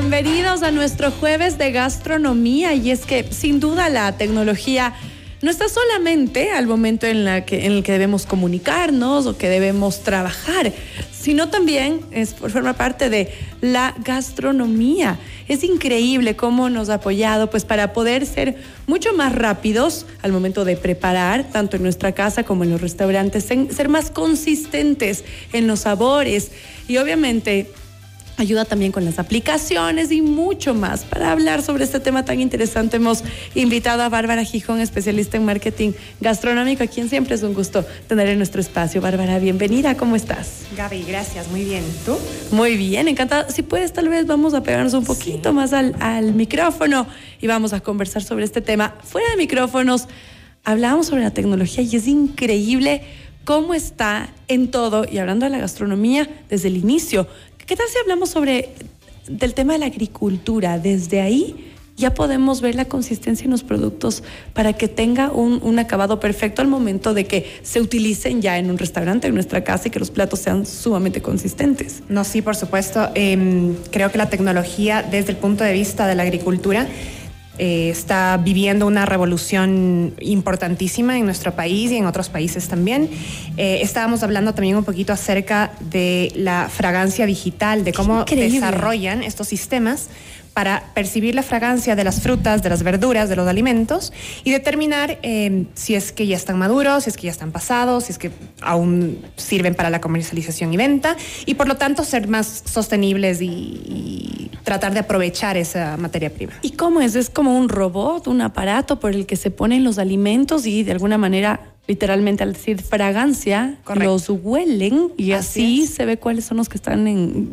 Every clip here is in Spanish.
bienvenidos a nuestro jueves de gastronomía y es que sin duda la tecnología no está solamente al momento en, la que, en el que debemos comunicarnos o que debemos trabajar, sino también es forma parte de la gastronomía. Es increíble cómo nos ha apoyado pues para poder ser mucho más rápidos al momento de preparar, tanto en nuestra casa como en los restaurantes, ser más consistentes en los sabores y obviamente ayuda también con las aplicaciones y mucho más. Para hablar sobre este tema tan interesante hemos invitado a Bárbara Gijón, especialista en marketing gastronómico, a quien siempre es un gusto tener en nuestro espacio. Bárbara, bienvenida, ¿cómo estás? Gaby, gracias, muy bien. ¿Tú? Muy bien, encantada. Si puedes, tal vez vamos a pegarnos un poquito más al, al micrófono y vamos a conversar sobre este tema. Fuera de micrófonos, hablábamos sobre la tecnología y es increíble cómo está en todo, y hablando de la gastronomía desde el inicio, ¿Qué tal si hablamos sobre del tema de la agricultura? Desde ahí ya podemos ver la consistencia en los productos para que tenga un, acabado perfecto al momento de que se utilicen ya en un restaurante, en nuestra casa y que los platos sean sumamente consistentes. No, sí, por supuesto. Em, creo que la tecnología desde el punto de vista de la agricultura eh, está viviendo una revolución importantísima en nuestro país y en otros países también. Eh, estábamos hablando también un poquito acerca de la fragancia digital, de cómo desarrollan estos sistemas para percibir la fragancia de las frutas, de las verduras, de los alimentos y determinar eh, si es que ya están maduros, si es que ya están pasados, si es que aún sirven para la comercialización y venta y por lo tanto ser más sostenibles y tratar de aprovechar esa materia prima. ¿Y cómo es? ¿Es como un robot, un aparato por el que se ponen los alimentos y de alguna manera literalmente al decir fragancia, los huelen y así, se ve cuáles son los que están en,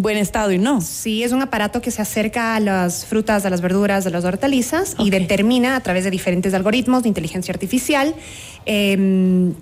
buen estado y no. Sí, es un aparato que se acerca a las frutas, a las verduras, a las hortalizas y determina a través de diferentes algoritmos de inteligencia artificial eh,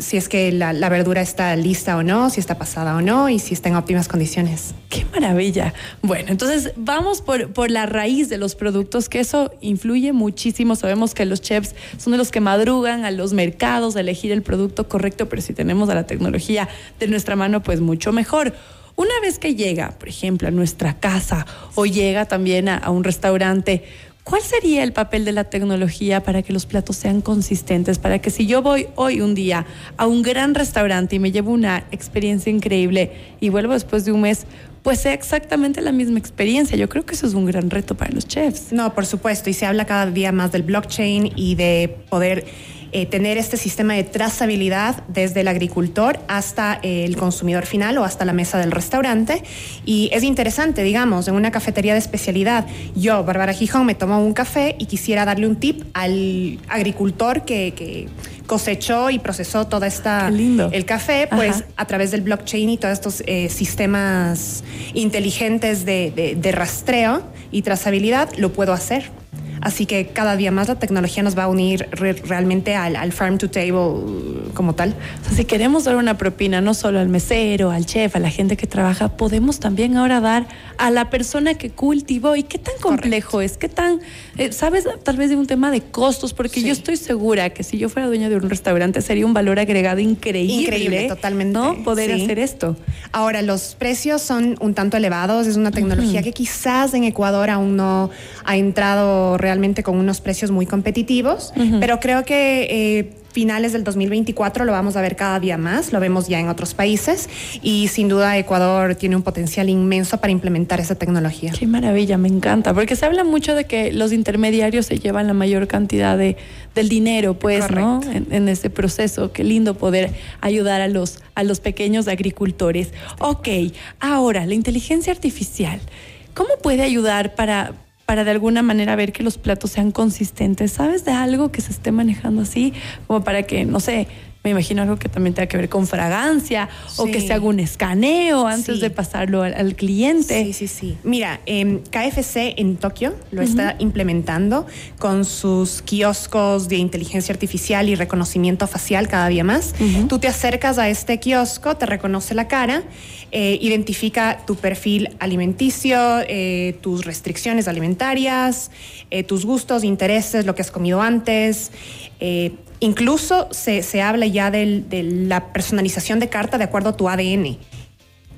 si es que la, verdura está lista o no, si está pasada o no y si está en óptimas condiciones. ¡Qué maravilla! Bueno, entonces vamos por, por la raíz de los productos, que eso influye muchísimo. Sabemos que los chefs son de los que madrugan a los mercados a elegir el producto correcto, pero si tenemos a la tecnología de nuestra mano, pues mucho mejor. Una vez que llega, por ejemplo, a nuestra casa o llega también a un restaurante, ¿Cuál sería el papel de la tecnología para que los platos sean consistentes? Para que si yo voy hoy un día a un gran restaurante y me llevo una experiencia increíble y vuelvo después de un mes, pues sea exactamente la misma experiencia. Yo creo que eso es un gran reto para los chefs. No, por supuesto. Y se habla cada día más del blockchain y de poder eh, tener este sistema de trazabilidad desde el agricultor hasta el consumidor final o hasta la mesa del restaurante. Y es interesante, digamos, en una cafetería de especialidad, yo, Bárbara Gijón, me tomo un café y quisiera darle un tip al agricultor que, cosechó y procesó toda esta el café, pues a través del blockchain y todos estos eh, sistemas inteligentes de rastreo y trazabilidad, lo puedo hacer. Así que cada día más la tecnología nos va a unir realmente al, farm to table como tal. si queremos dar una propina no solo al mesero, al chef, a la gente que trabaja, podemos también ahora dar a la persona que cultivó. ¿Y qué tan complejo es? ¿Qué tan, eh, sabes, tal vez de un tema de costos? Porque yo estoy segura que si yo fuera dueña de un restaurante sería un valor agregado increíble. Increíble, totalmente. ¿no? Poder hacer esto. Ahora, los precios son un tanto elevados. Es una tecnología que quizás en Ecuador aún no ha entrado realmente con unos precios muy competitivos, pero creo que eh, finales del 2024 lo vamos a ver cada día más, lo vemos ya en otros países y sin duda Ecuador tiene un potencial inmenso para implementar esa tecnología. Qué maravilla, me encanta, porque se habla mucho de que los intermediarios se llevan la mayor cantidad de, del dinero, pues, ¿no? En, en, ese proceso, qué lindo poder ayudar a los, a los pequeños agricultores. Ok, ahora, la inteligencia artificial. ¿Cómo puede ayudar para, para de alguna manera ver que los platos sean consistentes. ¿Sabes de algo que se esté manejando así? Como para que, no sé, me imagino algo que también tenga que ver con fragancia o que se haga un escaneo antes de pasarlo al, cliente. Sí, sí, sí. Mira, em, KFC en Tokio lo está implementando con sus kioscos de inteligencia artificial y reconocimiento facial cada día más. Tú te acercas a este kiosco, te reconoce la cara, eh, identifica tu perfil alimenticio, eh, tus restricciones alimentarias, eh, tus gustos, intereses, lo que has comido antes. Incluso se, habla ya de la personalización de carta de acuerdo a tu ADN.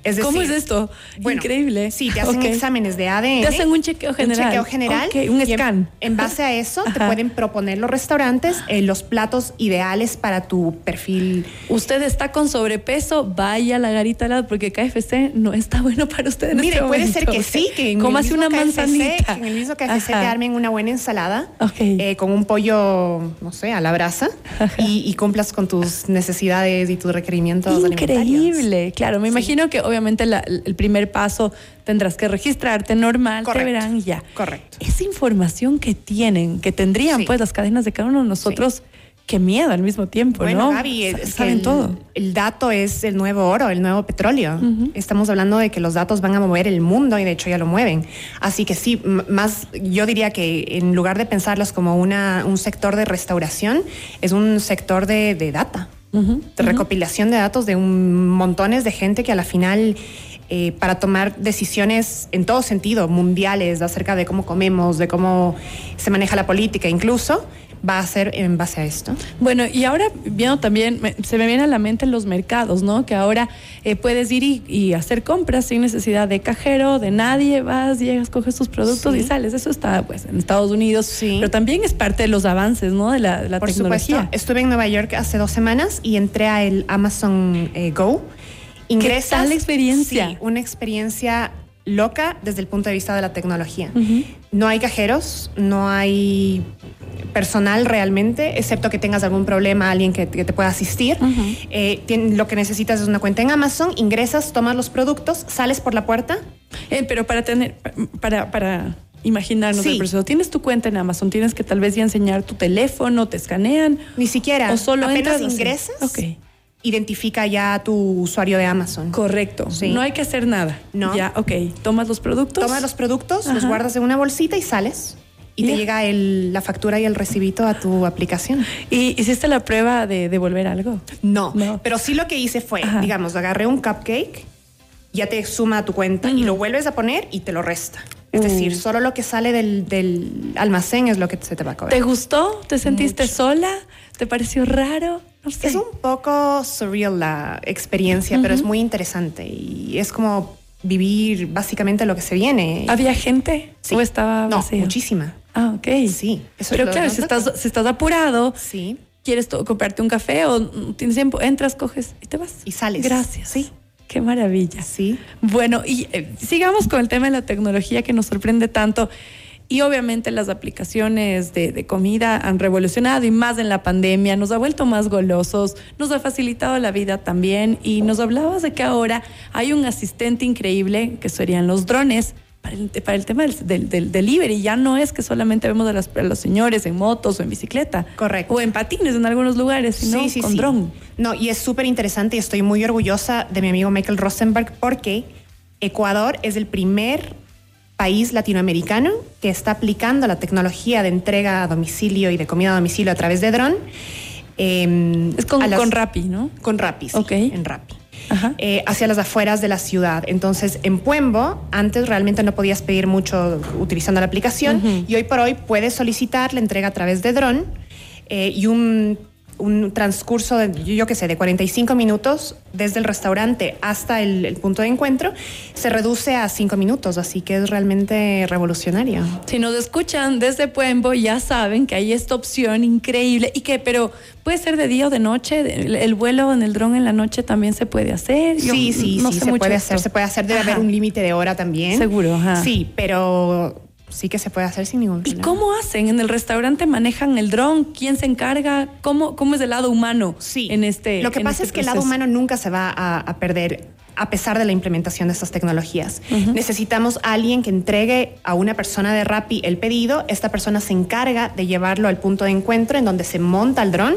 Es ¿Cómo es esto? Increíble. Sí, te hacen exámenes de ADN. Te hacen un chequeo general. Un chequeo general. un scan. En, base a eso, te pueden proponer los restaurantes eh, los platos ideales para tu perfil. Usted está con sobrepeso, vaya a la garita al lado, porque KFC no está bueno para usted. En Mire, este puede ser que sí, que en hace una manzanita. en el mismo KFC te armen una buena ensalada eh, con un pollo, no sé, a la brasa y, y, cumplas con tus necesidades y tus requerimientos Increíble, claro. Me imagino que obviamente el primer paso tendrás que registrarte normal, te verán ya. Correcto. Esa información que tienen, que tendrían pues las cadenas de cada uno de nosotros. Qué miedo al mismo tiempo, bueno, ¿no? Gaby, saben todo. El dato es el nuevo oro, el nuevo petróleo. Estamos hablando de que los datos van a mover el mundo y de hecho ya lo mueven. Así que sí, más yo diría que en lugar de pensarlos como una, un sector de restauración, es un sector de, de data de recopilación de datos de un montones de gente que a la final eh, para tomar decisiones en todo sentido, mundiales, acerca de cómo comemos, de cómo se maneja la política incluso, va a ser en base a esto. Bueno, y ahora viendo también, se me viene a la mente los mercados, ¿no? Que ahora eh, puedes ir y, hacer compras sin necesidad de cajero, de nadie, vas, llegas, coges tus productos y sales. Eso está, pues, en Estados Unidos, sí. pero también es parte de los avances, ¿no? De la, Por tecnología. Supuesto. Estuve en Nueva York hace dos semanas y entré a el Amazon eh, Go. Ingresas, ¿Qué tal la experiencia? Sí, una experiencia loca desde el punto de vista de la tecnología. No hay cajeros, no hay personal realmente, excepto que tengas algún problema, alguien que, te pueda asistir. Eh, lo que necesitas es una cuenta en Amazon, ingresas, tomas los productos, sales por la puerta. Eh, pero para tener, para, para imaginarnos el proceso, tienes tu cuenta en Amazon, tienes que tal vez ya enseñar tu teléfono, te escanean. Ni siquiera. O solo apenas ingresas. Ok identifica ya tu usuario de Amazon. Correcto. No hay que hacer nada. No. Ya, ok. Tomas los productos. Tomas los productos, los guardas en una bolsita y sales y te llega la factura y el recibito a tu aplicación. ¿Y hiciste la prueba de devolver algo? No, pero sí lo que hice fue, digamos, agarré un cupcake, ya te suma a tu cuenta y lo vuelves a poner y te lo resta. Es decir, uh. solo lo que sale del, almacén es lo que se te va a cobrar. ¿Te gustó? ¿Te sentiste sola? ¿Te pareció raro? No sé. Es un poco surreal la experiencia, pero es muy interesante y es como vivir básicamente lo que se viene. ¿Había gente? Sí. ¿O estaba no, muchísima. Ah, ok. Sí. Pero claro, si estás, si estás apurado, sí. quieres comprarte un café o tienes tiempo, entras, coges y te vas. Y sales. Gracias. Sí. Qué maravilla. Sí. Bueno, y eh, sigamos con el tema de la tecnología que nos sorprende tanto. Y obviamente las aplicaciones de, de, comida han revolucionado y más en la pandemia, nos ha vuelto más golosos, nos ha facilitado la vida también y nos hablabas de que ahora hay un asistente increíble que serían los drones para el, tema del, del, delivery. Ya no es que solamente vemos a, los señores en motos o en bicicleta. Correcto. O en patines en algunos lugares, sino con dron. No, y es súper interesante y estoy muy orgullosa de mi amigo Michael Rosenberg porque Ecuador es el primer país latinoamericano que está aplicando la tecnología de entrega a domicilio y de comida a domicilio a través de dron. Em, es con, con Rappi, ¿no? Con Rappi, sí, en Rappi. Eh, hacia las afueras de la ciudad. Entonces, en Puembo, antes realmente no podías pedir mucho utilizando la aplicación y hoy por hoy puedes solicitar la entrega a través de dron eh, y un un transcurso de, yo qué sé, de 45 minutos desde el restaurante hasta el, punto de encuentro, se reduce a 5 minutos, así que es realmente revolucionario. Si nos escuchan desde Puembo, ya saben que hay esta opción increíble y que, pero puede ser de día o de noche, el, vuelo en el dron en la noche también se puede hacer. sí, sí, sí, se puede hacer, se puede hacer, debe haber un límite de hora también. Seguro, ajá. Sí, pero sí que se puede hacer sin ningún problema. ¿Y cómo hacen? ¿En el restaurante manejan el dron? ¿Quién se encarga? ¿Cómo, cómo es el lado humano sí. en este Lo que pasa este es que el lado humano nunca se va a perder a pesar de la implementación de estas tecnologías. Necesitamos a alguien que entregue a una persona de Rappi el pedido, esta persona se encarga de llevarlo al punto de encuentro en donde se monta el dron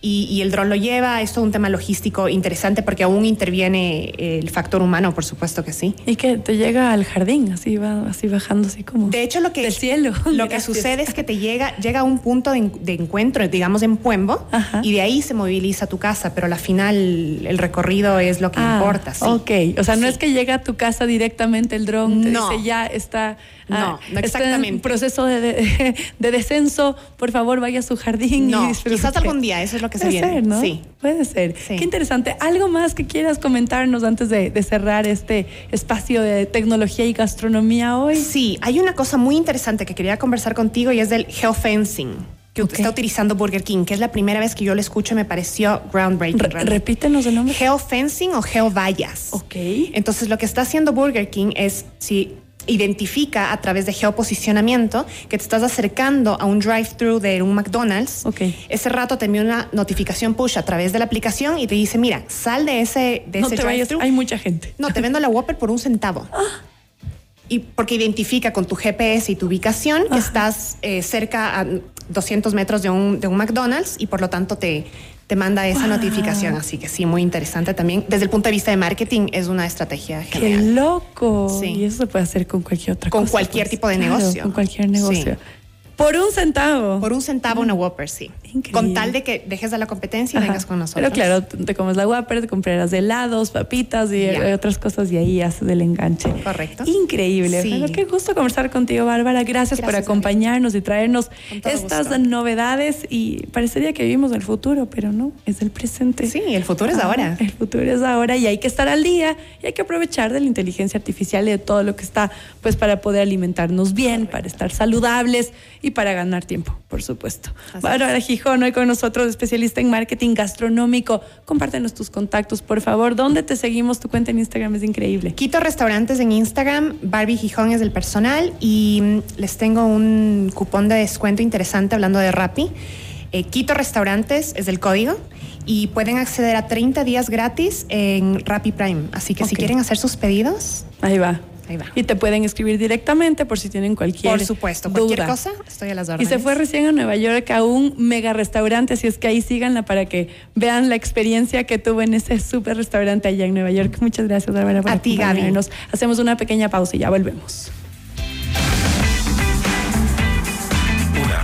y, el dron lo lleva. Esto es un tema logístico interesante porque aún interviene el factor humano, por supuesto que sí. Y que te llega al jardín, así va, así bajando, así como. De hecho, lo que, del cielo. Lo que sucede es que te llega, llega a un punto de, encuentro, digamos en Puembo, y de ahí se moviliza tu casa, pero al final el recorrido es lo que ah. importa sí. Ok, o sea, no es que llega a tu casa directamente el dron, te No. dice ya está, No, ah, no está en proceso de, de- de descenso, por favor vaya a su jardín. No, y quizás algún día, eso es lo que se Puede viene. ser, ¿no? Sí. Puede ser. Sí. Qué interesante. ¿Algo más que quieras comentarnos antes de, de cerrar este espacio de tecnología y gastronomía hoy? Sí, hay una cosa muy interesante que quería conversar contigo y es del geofencing que Ok. está utilizando Burger King, que es la primera vez que yo lo escucho y me pareció groundbreaking. Re- repítenos el nombre. Geofencing o geovallas. Ok. Entonces lo que está haciendo Burger King es si identifica a través de geoposicionamiento que te estás acercando a un drive-thru de un McDonald's. Ok. Ese rato te envía una notificación push a través de la aplicación y te dice, mira, sal de ese, de no ese drive-thru. hay mucha gente. No, te vendo la Whopper por un centavo. Y porque identifica con tu GPS y tu ubicación que estás eh, cerca a 200 metros de un, de un McDonald's y por lo tanto te, te manda esa Wow. notificación. Así que sí, muy interesante también. Desde el punto de vista de marketing es una estrategia ¡Qué genial. loco! Sí. Y eso se puede hacer con cualquier otra Con cosa. cualquier tipo de negocio. Con cualquier negocio. Sí. Por un centavo. Por un centavo una Whopper, sí. Increíble. Con tal de que dejes de la competencia y Ajá. vengas con nosotros. Pero claro, te comes la Whopper, te comprarás helados, papitas y otras cosas y ahí haces el enganche. Correcto. Increíble. Sí. Bueno, qué gusto conversar contigo, Bárbara. Gracias, por acompañarnos y traernos estas gusto. novedades y parecería que vivimos el futuro, pero no, es el presente. Sí, el futuro es Ah, ahora. El futuro es ahora y hay que estar al día y hay que aprovechar de la inteligencia artificial y de todo lo que está, pues para poder alimentarnos bien, para estar saludables y para ganar tiempo, por supuesto. Bárbara Gijón, hoy con nosotros, especialista en marketing gastronómico. Compártenos tus contactos, por favor. ¿Dónde te seguimos? Tu cuenta en Instagram es increíble. Quito Restaurantes en Instagram, Barbie Gijón es el personal y mm, les tengo un cupón de descuento interesante hablando de Rappi. Eh, Quito Restaurantes es el código y pueden acceder a 30 días gratis en Rappi Prime. Así que si quieren hacer sus pedidos, Ahí va. Ahí va. Y te pueden escribir directamente por si tienen cualquier por supuesto, cualquier duda. cosa, estoy a las Y órdenes. se fue recién a Nueva York a un mega restaurante, así es que ahí síganla para que vean la experiencia que tuvo en ese súper restaurante allá en Nueva York. Muchas gracias, Bárbara, por A ti, Gaby. Hacemos una pequeña pausa y ya volvemos.